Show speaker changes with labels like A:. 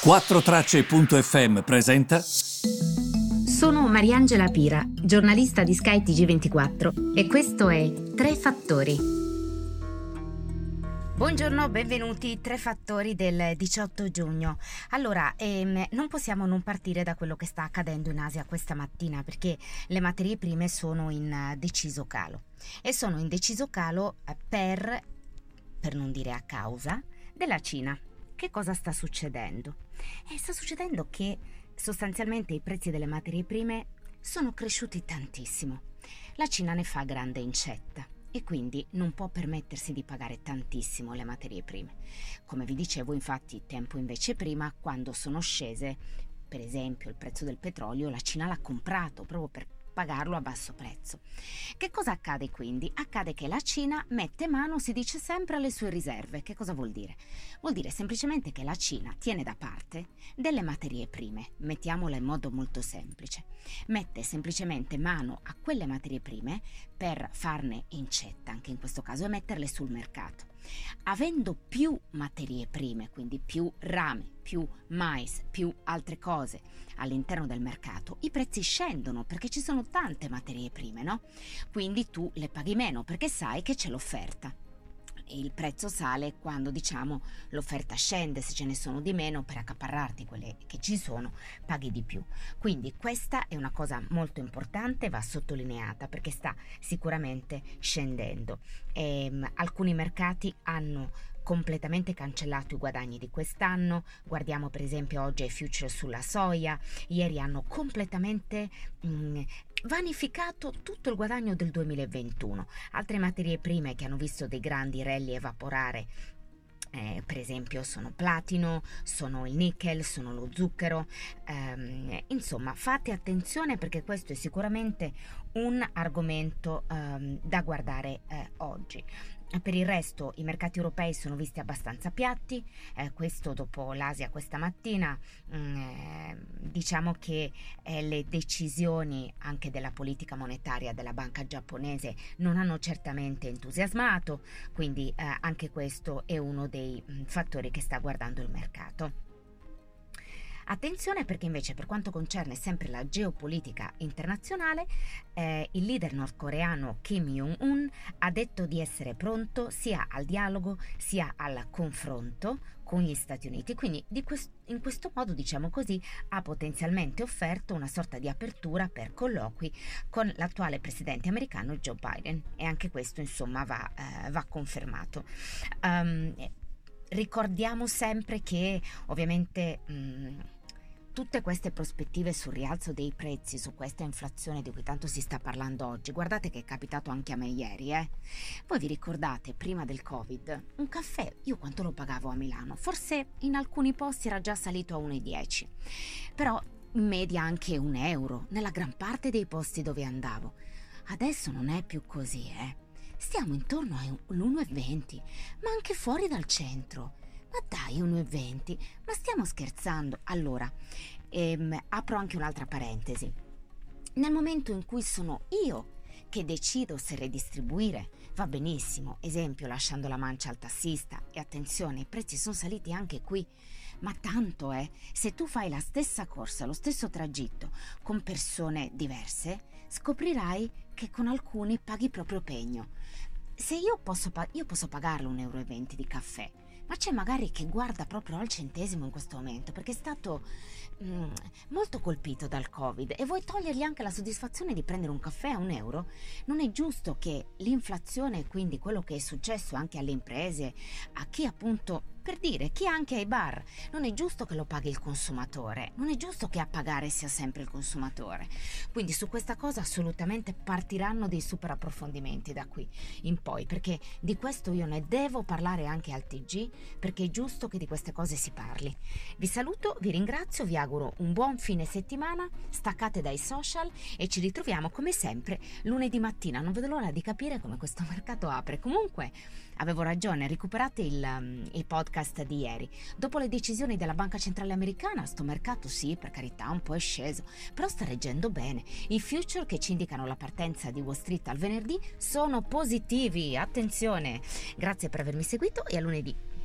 A: 4Tracce.fm presenta.
B: Sono Mariangela Pira, giornalista di Sky TG24 e questo è Tre Fattori. Buongiorno, benvenuti. Tre fattori del 18 giugno. Allora, ehm, non possiamo non partire da quello che sta accadendo in Asia questa mattina perché le materie prime sono in deciso calo e sono in deciso calo uh, per, per non dire a causa, della Cina. Che cosa sta succedendo? Eh, sta succedendo che sostanzialmente i prezzi delle materie prime sono cresciuti tantissimo. La Cina ne fa grande incetta e quindi non può permettersi di pagare tantissimo le materie prime. Come vi dicevo infatti tempo invece prima, quando sono scese, per esempio il prezzo del petrolio, la Cina l'ha comprato proprio per pagarlo a basso prezzo. Che cosa accade quindi? Accade che la Cina mette mano, si dice sempre, alle sue riserve. Che cosa vuol dire? Vuol dire semplicemente che la Cina tiene da parte delle materie prime, mettiamola in modo molto semplice. Mette semplicemente mano a quelle materie prime per farne incetta, anche in questo caso, e metterle sul mercato. Avendo più materie prime, quindi più rame, più mais, più altre cose all'interno del mercato, i prezzi scendono perché ci sono tante materie prime, no? Quindi tu le paghi meno perché sai che c'è l'offerta il prezzo sale quando diciamo l'offerta scende, se ce ne sono di meno per accaparrarti quelle che ci sono paghi di più. Quindi questa è una cosa molto importante, va sottolineata perché sta sicuramente scendendo. E, um, alcuni mercati hanno completamente cancellato i guadagni di quest'anno. Guardiamo per esempio oggi i future sulla soia, ieri hanno completamente mh, mm, vanificato tutto il guadagno del 2021. Altre materie prime che hanno visto dei grandi rally evaporare eh, per esempio sono platino, sono il nickel, sono lo zucchero, ehm, insomma fate attenzione perché questo è sicuramente un argomento ehm, da guardare eh, oggi. Per il resto i mercati europei sono visti abbastanza piatti, eh, questo dopo l'Asia questa mattina, mm, eh, diciamo che eh, le decisioni anche della politica monetaria della banca giapponese non hanno certamente entusiasmato, quindi eh, anche questo è uno dei mh, mm, fattori che sta guardando il mercato. Attenzione perché invece per quanto concerne sempre la geopolitica internazionale, eh, il leader nordcoreano Kim Jong-un ha detto di essere pronto sia al dialogo sia al confronto con gli Stati Uniti. Quindi quest- in questo modo, diciamo così, ha potenzialmente offerto una sorta di apertura per colloqui con l'attuale presidente americano Joe Biden e anche questo insomma va, eh, va confermato. Um, ricordiamo sempre che ovviamente... Mh, tutte queste prospettive sul rialzo dei prezzi, su questa inflazione di cui tanto si sta parlando oggi, guardate che è capitato anche a me ieri, eh? Voi vi ricordate, prima del Covid, un caffè, io quanto lo pagavo a Milano? Forse in alcuni posti era già salito a 1,10, però in media anche un euro, nella gran parte dei posti dove andavo. Adesso non è più così, eh? Stiamo intorno all'1,20, ma anche fuori dal centro. Ma dai, 1,20? Ma stiamo scherzando? Allora, ehm, apro anche un'altra parentesi. Nel momento in cui sono io che decido se redistribuire, va benissimo, esempio lasciando la mancia al tassista e attenzione, i prezzi sono saliti anche qui, ma tanto è, se tu fai la stessa corsa, lo stesso tragitto con persone diverse, scoprirai che con alcuni paghi proprio pegno. Se io posso, io posso pagarlo 1,20 euro di caffè, ma c'è magari chi guarda proprio al centesimo in questo momento perché è stato mm, molto colpito dal Covid e vuoi togliergli anche la soddisfazione di prendere un caffè a un euro? Non è giusto che l'inflazione, quindi quello che è successo anche alle imprese, a chi appunto per dire che anche ai bar non è giusto che lo paghi il consumatore, non è giusto che a pagare sia sempre il consumatore. Quindi su questa cosa assolutamente partiranno dei super approfondimenti da qui in poi, perché di questo io ne devo parlare anche al TG, perché è giusto che di queste cose si parli. Vi saluto, vi ringrazio, vi auguro un buon fine settimana, staccate dai social e ci ritroviamo come sempre lunedì mattina. Non vedo l'ora di capire come questo mercato apre. Comunque avevo ragione, recuperate il, il podcast podcast di ieri. Dopo le decisioni della Banca Centrale Americana, sto mercato sì, per carità, un po' è sceso, però sta reggendo bene. I future che ci indicano la partenza di Wall Street al venerdì sono positivi. Attenzione! Grazie per avermi seguito e a lunedì.